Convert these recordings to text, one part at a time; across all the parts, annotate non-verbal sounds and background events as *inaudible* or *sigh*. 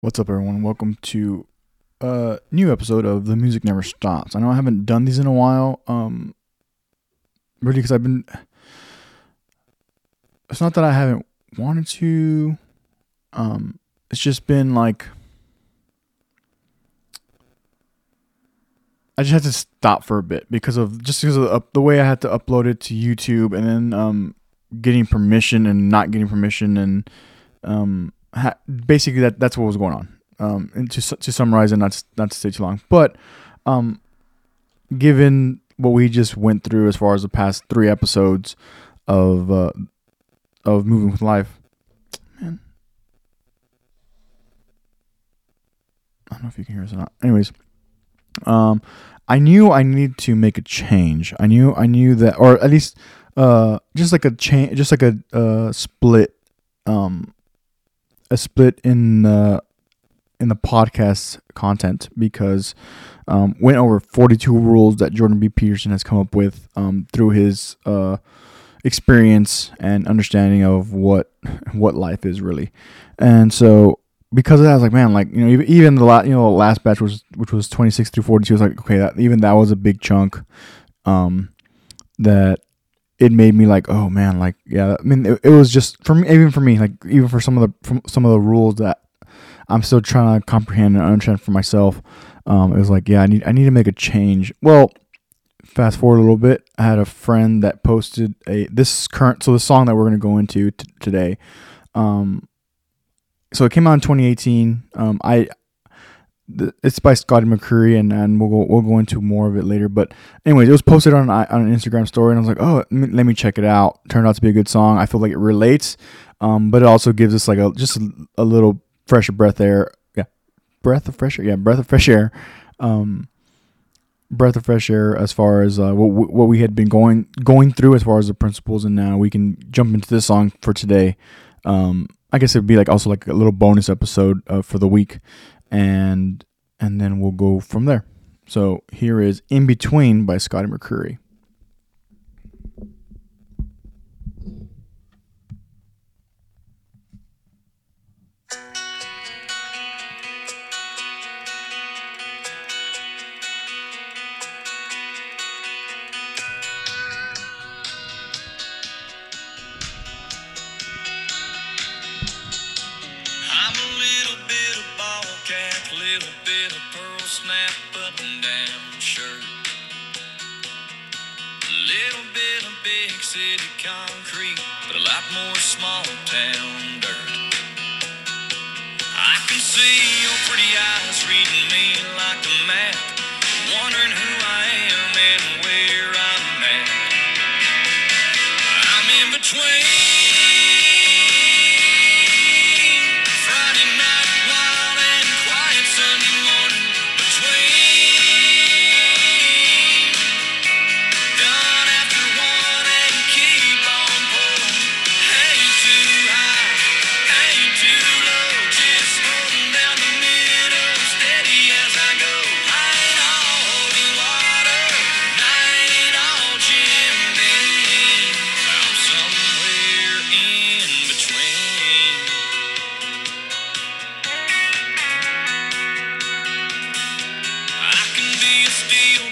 What's up, everyone? Welcome to a new episode of The Music Never Stops. I know I haven't done these in a while, um, really, because I've been. It's not that I haven't wanted to. Um, it's just been like. I just had to stop for a bit because of just because of the, the way I had to upload it to YouTube and then um, getting permission and not getting permission and um, ha- basically that that's what was going on. Um, and to to summarize and not not to stay too long, but um, given what we just went through as far as the past three episodes of uh, of moving with life, man, I don't know if you can hear us or not. Anyways, um, I knew I needed to make a change. I knew I knew that, or at least uh, just like a change, just like a uh, split um a split in uh, in the podcast content because um, went over 42 rules that Jordan B. Peterson has come up with um, through his uh, experience and understanding of what what life is really, and so because of that, I was like, man, like you know, even the last you know the last batch was which was 26 through 42. I was like, okay, that even that was a big chunk. Um, that it made me like, oh man, like yeah. I mean, it, it was just for me, even for me, like even for some of the some of the rules that I'm still trying to comprehend and understand for myself. Um, it was like, yeah, I need I need to make a change. Well, fast forward a little bit, I had a friend that posted a this current so the song that we're gonna go into t- today. Um, so it came out in 2018. Um, I it's by Scotty McCreery, and, and we'll go we'll go into more of it later. But anyways, it was posted on on an Instagram story, and I was like, oh, let me check it out. Turned out to be a good song. I feel like it relates, um, but it also gives us like a just a, a little fresh breath air. Yeah, breath of fresh air. Yeah, breath of fresh air. Um, breath of fresh air as far as uh, what what we had been going going through as far as the principles, and now we can jump into this song for today. Um, I guess it'd be like also like a little bonus episode uh, for the week and and then we'll go from there. So here is In Between by Scotty McCreery. city concrete, but a lot more small town dirt. I can see your pretty eyes reading me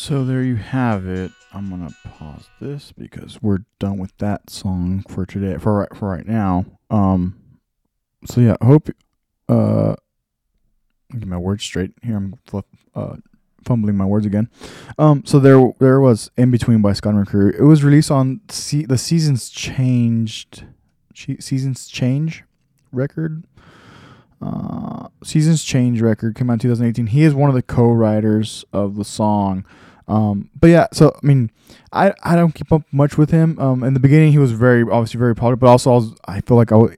So there you have it. I'm gonna pause this because we're done with that song for today. For right for right now. Um. So yeah, hope. Uh. Get my words straight here. I'm uh fumbling my words again. Um. So there there was in between by Scott McCreery. It was released on se- the seasons changed. Seasons change record. Uh, Seasons Change record came out in 2018. He is one of the co-writers of the song. Um, but yeah, so I mean, I I don't keep up much with him. Um, in the beginning, he was very obviously very popular, but also I, was, I feel like I w-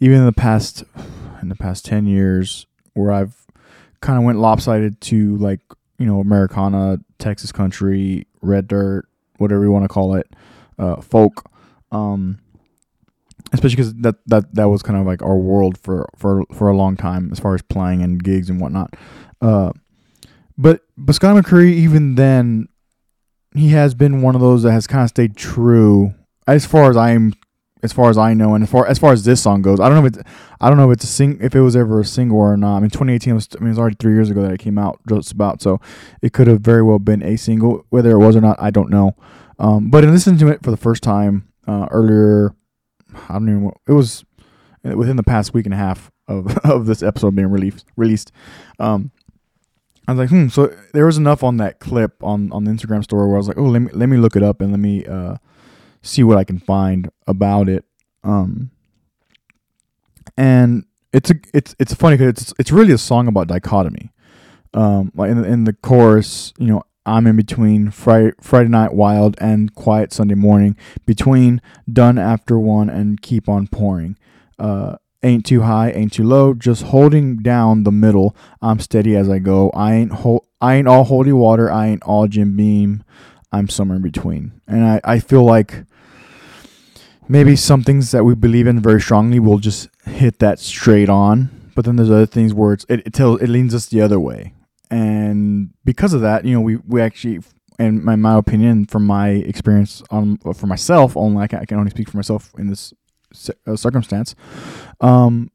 even in the past in the past ten years, where I've kind of went lopsided to like you know Americana, Texas country, red dirt, whatever you want to call it, uh, folk. Um, especially because that, that that was kind of like our world for for for a long time as far as playing and gigs and whatnot. Uh, but but Scott McCreery, even then, he has been one of those that has kind of stayed true as far as I'm as far as I know, and as far as far as this song goes. I don't know if it's I don't know if it's a sing if it was ever a single or not. I mean, 2018 was I mean it was already three years ago that it came out just about, so it could have very well been a single. Whether it was or not, I don't know. Um, but in listening to it for the first time uh, earlier I don't even. It was within the past week and a half of *laughs* of this episode being released. Released. Um, I was like, hmm. So there was enough on that clip on on the Instagram story where I was like, oh, let me let me look it up and let me uh see what I can find about it. Um, and it's a it's it's funny because it's it's really a song about dichotomy. Um, like in the, in the chorus, you know, I'm in between Friday, Friday Night Wild and Quiet Sunday Morning, between Done After One and Keep on Pouring. Uh, ain't too high, ain't too low, just holding down the middle. I'm steady as I go. I ain't ho- I ain't all holy water. I ain't all Jim Beam. I'm somewhere in between. And I, I feel like maybe some things that we believe in very strongly will just hit that straight on. But then there's other things where it's, it, it tells it leans us the other way and because of that, you know, we we actually, in my, my opinion, from my experience on for myself, only I can, I can only speak for myself in this uh, circumstance. Um,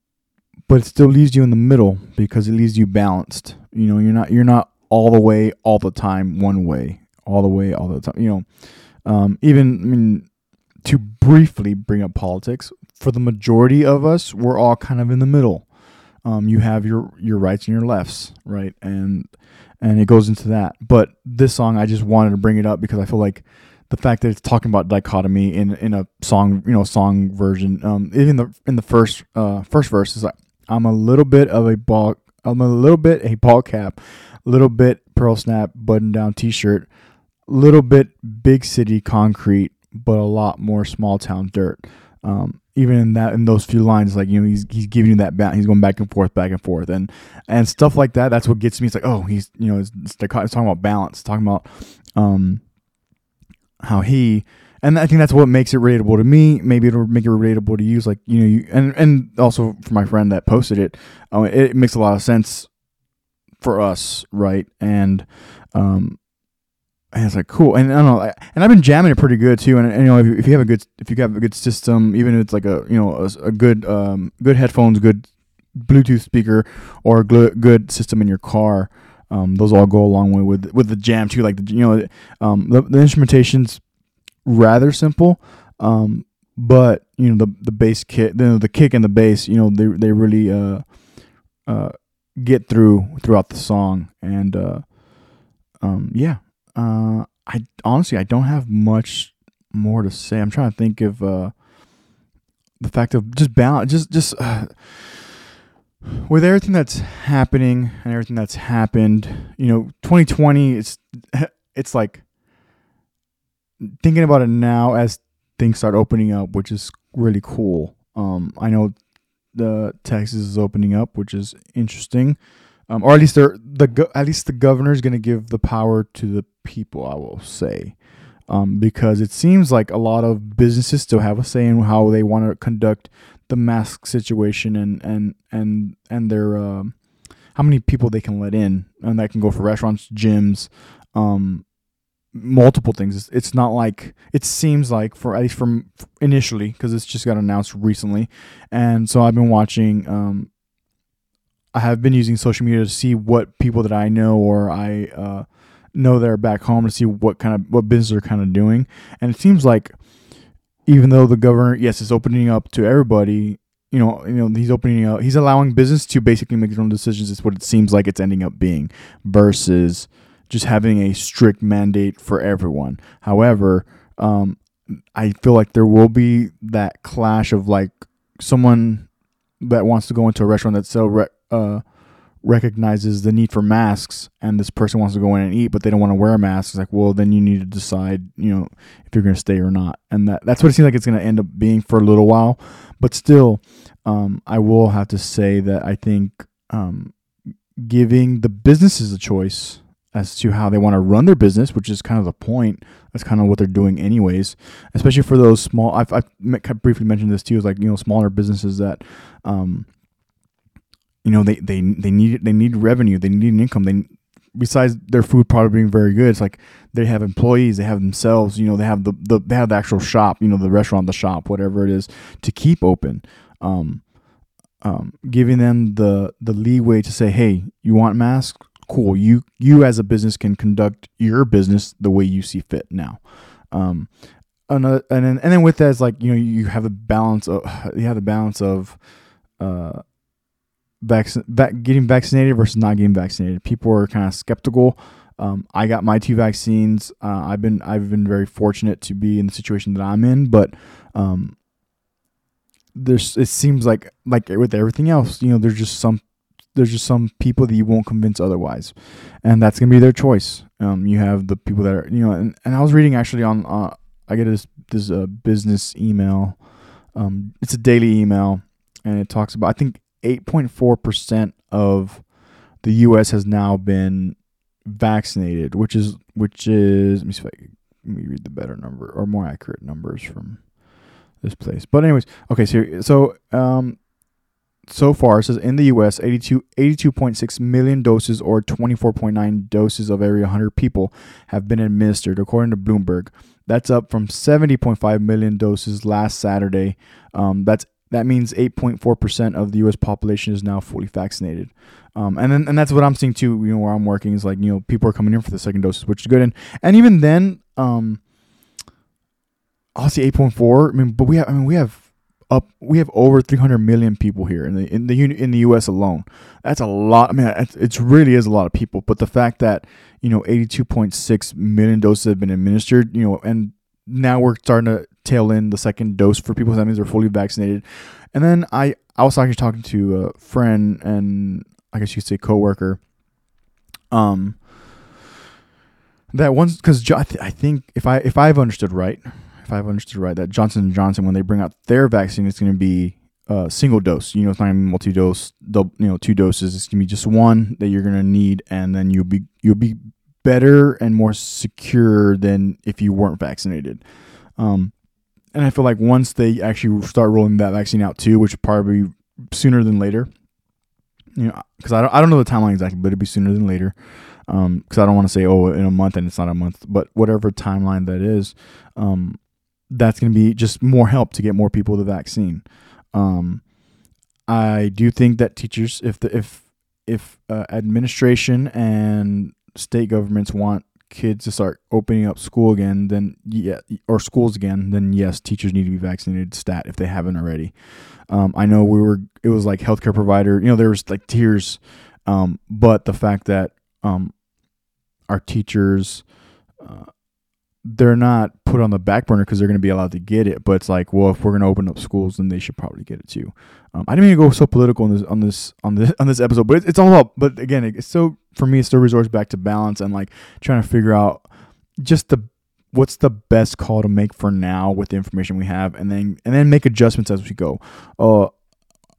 but it still leaves you in the middle because it leaves you balanced. You know, you're not you're not all the way all the time one way, all the way all the time. You know, um, even I mean, to briefly bring up politics, for the majority of us, we're all kind of in the middle um, you have your your rights and your lefts, right? And and it goes into that. But this song, I just wanted to bring it up because I feel like the fact that it's talking about dichotomy in in a song, you know, song version. Um, even the in the first uh first verse is like, I'm a little bit of a ball, I'm a little bit a ball cap, little bit pearl snap button down t-shirt, little bit big city concrete, but a lot more small town dirt. Um, even in that in those few lines, like you know, he's he's giving you that back. He's going back and forth, back and forth, and and stuff like that. That's what gets me. It's like, oh, he's you know, it's, it's, talking about balance, talking about um how he. And I think that's what makes it relatable to me. Maybe it'll make it relatable to you. It's like you know, you and and also for my friend that posted it, uh, it, it makes a lot of sense for us, right? And um, and it's like cool, and I don't know, and I've been jamming it pretty good too. And, and you know, if you, if you have a good if you have a good system, even if it's like a you know a, a good um good headphones, good Bluetooth speaker, or a gl- good system in your car, um, those all go a long way with with the jam too. Like the you know, um, the, the instrumentation's rather simple, um, but you know the the bass kit, the the kick and the bass, you know, they they really uh uh get through throughout the song, and uh um yeah, uh, I honestly I don't have much more to say. I'm trying to think of uh, the fact of just balance, just just uh, with everything that's happening and everything that's happened, you know, 2020. It's it's like thinking about it now as things start opening up, which is really cool. Um, I know the Texas is opening up, which is interesting. Um, or at least the go- at least the governor is going to give the power to the people. I will say, um, because it seems like a lot of businesses still have a say in how they want to conduct the mask situation and and and and their um, how many people they can let in, and that can go for restaurants, gyms, um, multiple things. It's, it's not like it seems like for at least from initially because it's just got announced recently, and so I've been watching. Um, I have been using social media to see what people that I know or I uh, know that are back home to see what kind of what business are kind of doing, and it seems like even though the governor, yes, is opening up to everybody. You know, you know, he's opening up. He's allowing business to basically make their own decisions. Is what it seems like it's ending up being, versus just having a strict mandate for everyone. However, um, I feel like there will be that clash of like someone that wants to go into a restaurant that sell re- uh, recognizes the need for masks, and this person wants to go in and eat, but they don't want to wear a mask. It's like, well, then you need to decide, you know, if you're going to stay or not, and that that's what it seems like it's going to end up being for a little while. But still, um, I will have to say that I think um, giving the businesses a choice as to how they want to run their business, which is kind of the point. That's kind of what they're doing, anyways. Especially for those small. I've, I've briefly mentioned this too. Is like you know smaller businesses that, um, you know they they they need they need revenue. They need an income. They besides their food product being very good, it's like they have employees. They have themselves. You know they have the, the they have the actual shop. You know the restaurant, the shop, whatever it is, to keep open. Um, um, giving them the the leeway to say, hey, you want masks? Cool. You you as a business can conduct your business the way you see fit now. Um, another, and then and then with that is like you know you have the balance of *sighs* you have the balance of uh vac- vac- getting vaccinated versus not getting vaccinated. People are kind of skeptical. Um, I got my two vaccines. Uh, I've been I've been very fortunate to be in the situation that I'm in, but um, there's it seems like like with everything else, you know, there's just some there's just some people that you won't convince otherwise, and that's gonna be their choice. Um, you have the people that are you know, and, and I was reading actually on uh, I get this this uh, business email. Um, it's a daily email, and it talks about I think 8.4 percent of the U.S. has now been vaccinated, which is which is let me see if I let me read the better number or more accurate numbers from this place. But anyways, okay, so so um so far it says in the US 82 82.6 million doses or 24.9 doses of every 100 people have been administered according to Bloomberg. That's up from 70.5 million doses last Saturday. Um, that's that means 8.4% of the US population is now fully vaccinated. Um, and then and that's what I'm seeing too, you know, where I'm working is like, you know, people are coming in for the second doses, which is good. And and even then, um I'll see 8.4. I mean, but we have I mean we have up we have over 300 million people here in the in the in the US alone. That's a lot. I mean, it's, it's really is a lot of people, but the fact that, you know, 82.6 million doses have been administered, you know, and now we're starting to tail in the second dose for people. That means they're fully vaccinated. And then I, I was actually talking to a friend and I guess you could say coworker. Um, that once because jo- I, th- I think if I if I've understood right, if I've understood right, that Johnson and Johnson when they bring out their vaccine, it's going to be a single dose. You know, it's not even multi-dose. Double, you know, two doses. It's going to be just one that you're going to need, and then you'll be you'll be better and more secure than if you weren't vaccinated. Um, and I feel like once they actually start rolling that vaccine out too, which probably sooner than later, you know, because I don't, I don't know the timeline exactly, but it'd be sooner than later. Um, because I don't want to say oh in a month and it's not a month, but whatever timeline that is, um, that's going to be just more help to get more people the vaccine. Um, I do think that teachers, if the if if uh, administration and state governments want kids to start opening up school again, then yeah, or schools again, then yes, teachers need to be vaccinated. Stat if they haven't already. Um, I know we were. It was like healthcare provider. You know, there was like tiers, um, but the fact that um, our teachers, uh, they're not put on the back burner because they're going to be allowed to get it. But it's like, well, if we're going to open up schools, then they should probably get it too. Um, I didn't mean to go so political on this on this on this *laughs* on this episode, but it's, it's all about. But again, it's so for me, it still resorts back to balance and like trying to figure out just the what's the best call to make for now with the information we have, and then and then make adjustments as we go. Uh,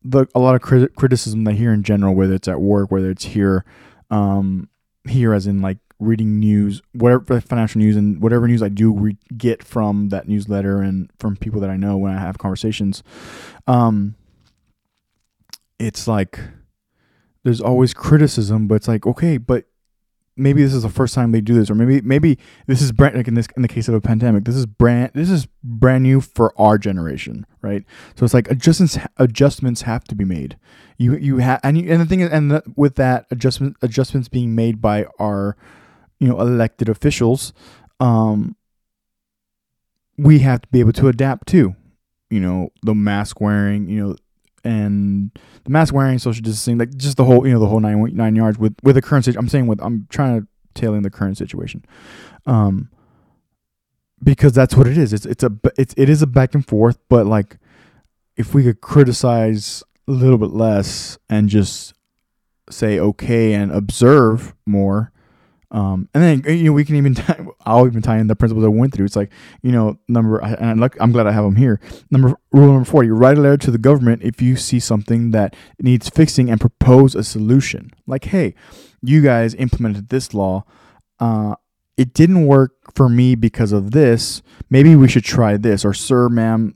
the a lot of crit- criticism that I hear in general, whether it's at work, whether it's here, um, here as in like reading news, whatever financial news and whatever news I do re- get from that newsletter and from people that I know when I have conversations, um, it's like there's always criticism, but it's like okay, but maybe this is the first time they do this, or maybe maybe this is brand like in this in the case of a pandemic, this is brand this is brand new for our generation, right? So it's like adjustments adjustments have to be made. You you have and you, and the thing is, and the, with that adjustment adjustments being made by our you know elected officials, um, we have to be able to adapt too. You know the mask wearing, you know and the mask wearing, social distancing, like just the whole, you know, the whole nine nine yards with with the current situation. I'm saying with I'm trying to tail in the current situation, um, because that's what it is. It's it's a it's it is a back and forth, but like if we could criticize a little bit less and just say okay and observe more, um, and then you know we can even tie, *laughs* I'll even tie in the principles I went through. It's like you know number and I, I'm glad I have them here. Number rule number you write a letter to the government if you see something that needs fixing and propose a solution. Like, hey, you guys implemented this law. Uh, it didn't work for me because of this. Maybe we should try this. Or, sir, ma'am,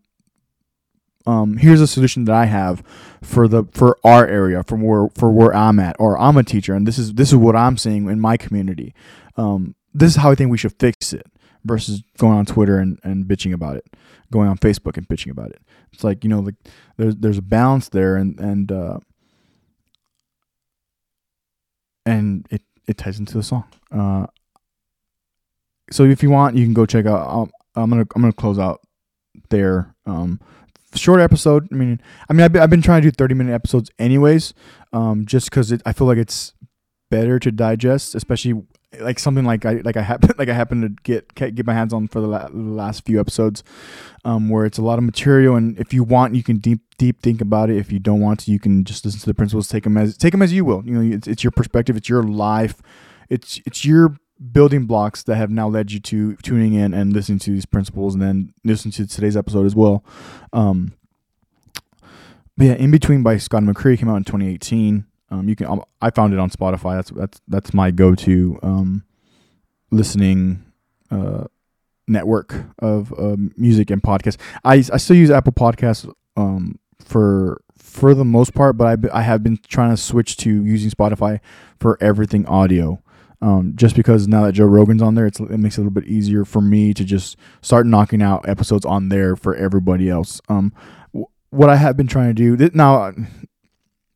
um, here's a solution that I have for the for our area, from where for where I'm at, or I'm a teacher, and this is this is what I'm seeing in my community. Um, this is how I think we should fix it, versus going on Twitter and, and bitching about it, going on Facebook and bitching about it. It's like you know, like there's there's a balance there, and and uh, and it it ties into the song. Uh, so if you want, you can go check out. Um, I'm gonna I'm gonna close out there. Um, short episode. I mean, I mean, I've been, I've been trying to do 30 minute episodes anyways, um, just because I feel like it's better to digest, especially like something like I like I happen *laughs* like I happen to get get my hands on for the, la- last few episodes, um, where it's a lot of material, and if you want, you can deep deep think about it. If you don't want to, you can just listen to the principles, take them as take them as you will. You know, it's, it's your perspective, it's your life, it's it's your building blocks that have now led you to tuning in and listening to these principles and then listening to today's episode as well. Um, but yeah, In Between by Scott McCreery came out in 2018. Um, you can um, I found it on Spotify. That's that's that's my go-to um, listening uh, network of uh, music and podcasts. I, I still use Apple Podcasts um, for for the most part, but I, I have been trying to switch to using Spotify for everything audio. Um, just because now that Joe Rogan's on there, it makes it a little bit easier for me to just start knocking out episodes on there for everybody else. Um, what I have been trying to do th- now,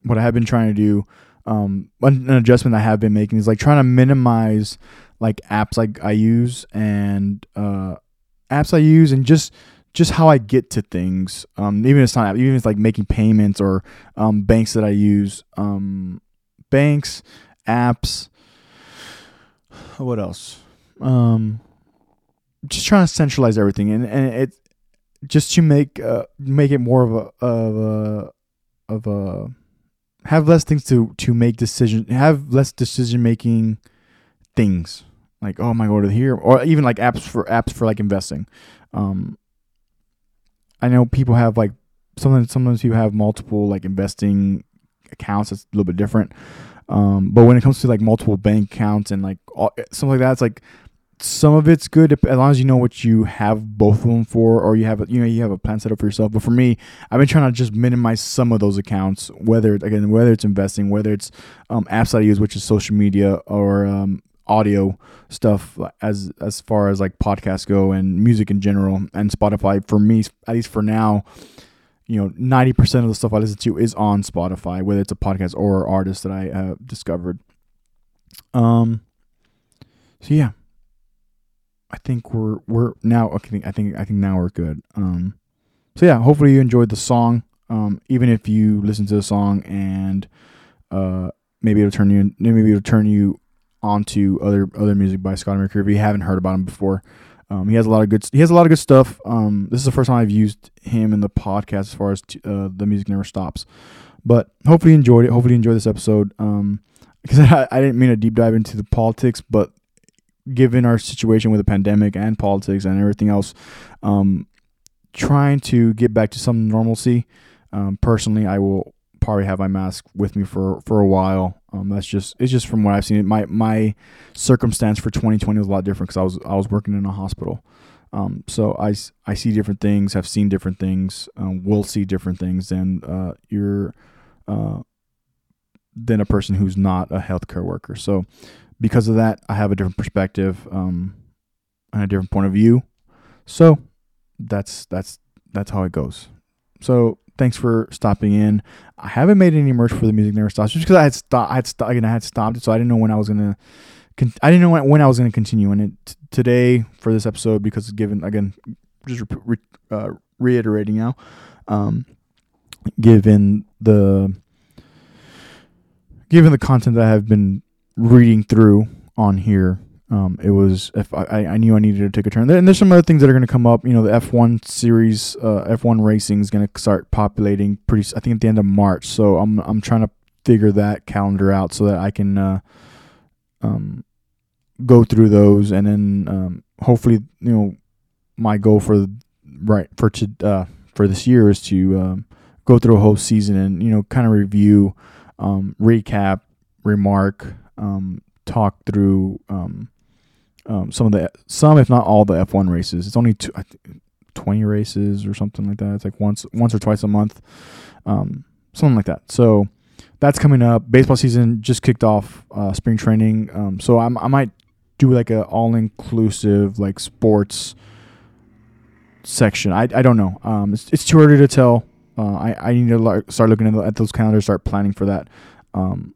what I have been trying to do, um, an, an adjustment I have been making is like trying to minimize like apps like I use and uh, apps I use and just just how I get to things. Um, even if it's not even if it's like making payments or um, banks that I use, um, banks, apps what else? Um, just trying to centralize everything, and and it just to make uh make it more of a of a of a have less things to to make decision have less decision making things. Like oh my god here or even like apps for apps for like investing. Um i know people have like sometimes sometimes you have multiple like investing accounts it's a little bit different um, but when it comes to like multiple bank accounts and like all, something like that, it's like some of it's good as long as you know what you have both of them for, or you have a, you know you have a plan set up for yourself. But for me, I've been trying to just minimize some of those accounts, whether again whether it's investing, whether it's um, apps that I use, which is social media or um, audio stuff as as far as like podcasts go and music in general and Spotify. For me, at least for now, you know, 90% of the stuff I listen to is on Spotify, whether it's a podcast or artist that I uh, discovered. Um, so yeah, I think we're, we're now, okay, I think, I think now we're good. Um, so yeah, hopefully you enjoyed the song. Um, even if you listen to the song and, uh, maybe it'll turn you, maybe it'll turn you onto other, other music by Scott McCreery if you haven't heard about him before. Um, he has a lot of good. He has a lot of good stuff. Um, this is the first time I've used him in the podcast as far as t- uh, the music never stops. But hopefully you enjoyed it. Hopefully you enjoyed this episode. Um, because *laughs* I, I didn't mean to deep dive into the politics, but given our situation with the pandemic and politics and everything else, um, trying to get back to some normalcy. Um, personally, I will probably have my mask with me for for a while. Um, that's just it's just from what I've seen. My my circumstance for 2020 was a lot different because I was I was working in a hospital. Um, so I see different things, have seen different things, um, will see different things than uh, you're uh, than a person who's not a healthcare worker. So because of that, I have a different perspective um, and a different point of view. So that's that's that's how it goes. So thanks for stopping in. I haven't made any merch for the music never stops just because I had stopped. I had stopped. Again, I had stopped it, so I didn't know when I was gonna. Con- I didn't know when, when I was gonna continue. And it t- today for this episode because given again, just re- re- uh, reiterating now, um, given the given the content that I have been reading through on here, um, it was if I, I knew I needed to take a turn. And there's some other things that are going to come up. You know, the F1 series, uh, F1 racing is going to start populating pretty. I think at the end of March. So I'm I'm trying to figure that calendar out so that I can uh, um, go through those and then um, hopefully you know my goal for right for to uh, for this year is to um, go through a whole season and you know kind of review, um, recap, remark, um, talk through um, um, some of the some if not all the F1 races. It's only two, think, twenty races or something like that. It's like once once or twice a month, um, something like that. So that's coming up. Baseball season just kicked off. Uh, spring training. Um, so I'm, I might do like a all inclusive like sports section. I, I don't know. Um, it's, it's too early to tell. Uh, I, I need to start looking at, at those calendars, start planning for that. Um,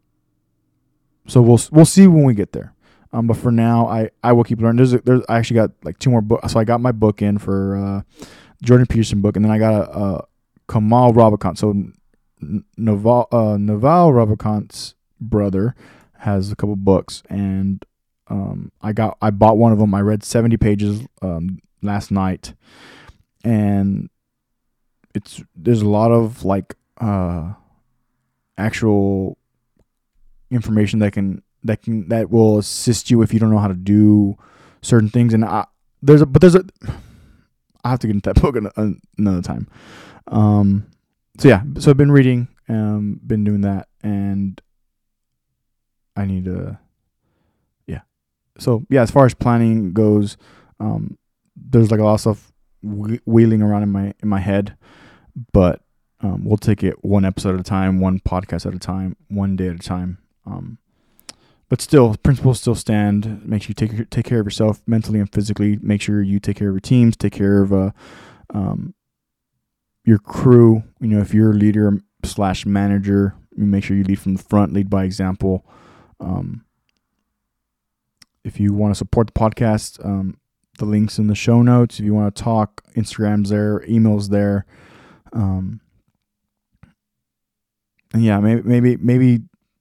so we'll we'll see when we get there. Um, but for now, I, I will keep learning. There's a, there's I actually got like two more books. So I got my book in for uh, Jordan Peterson book, and then I got a, a Kamal Ravikant. So Naval uh, Naval Ravikant's brother has a couple books, and um, I got I bought one of them. I read seventy pages um, last night, and it's there's a lot of like uh, actual information that can that can that will assist you if you don't know how to do certain things. And I, there's a but there's a *sighs* I have to get into that *laughs* book another time. Um, so yeah, so I've been reading, um, been doing that, and I need to, yeah. So yeah, as far as planning goes, um, there's like a lot of stuff wheeling around in my in my head, but um, we'll take it one episode at a time, one podcast at a time, one day at a time. Um, but still, principles still stand. Make sure you take take care of yourself mentally and physically. Make sure you take care of your teams. Take care of uh, um, your crew. You know, if you're a leader slash manager, you make sure you lead from the front, lead by example. Um, if you want to support the podcast, um, the links in the show notes. If you want to talk, Instagram's there, emails there. Um, and yeah, maybe maybe maybe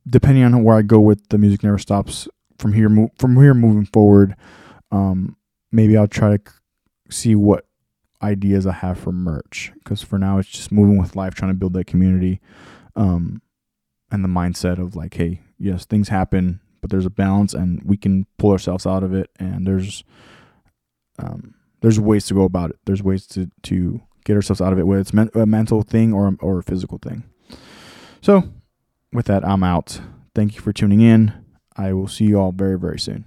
depending on where I go with the music never stops from here mo- from here moving forward. Um, maybe I'll try to see what ideas I have for merch because for now it's just moving with life, trying to build that community, um, and the mindset of like, hey, yes, things happen, but there's a balance, and we can pull ourselves out of it, and there's um, there's ways to go about it. There's ways to to get ourselves out of it, whether it's men- a mental thing or or a physical thing. So, with that, I'm out. Thank you for tuning in. I will see you all very very soon.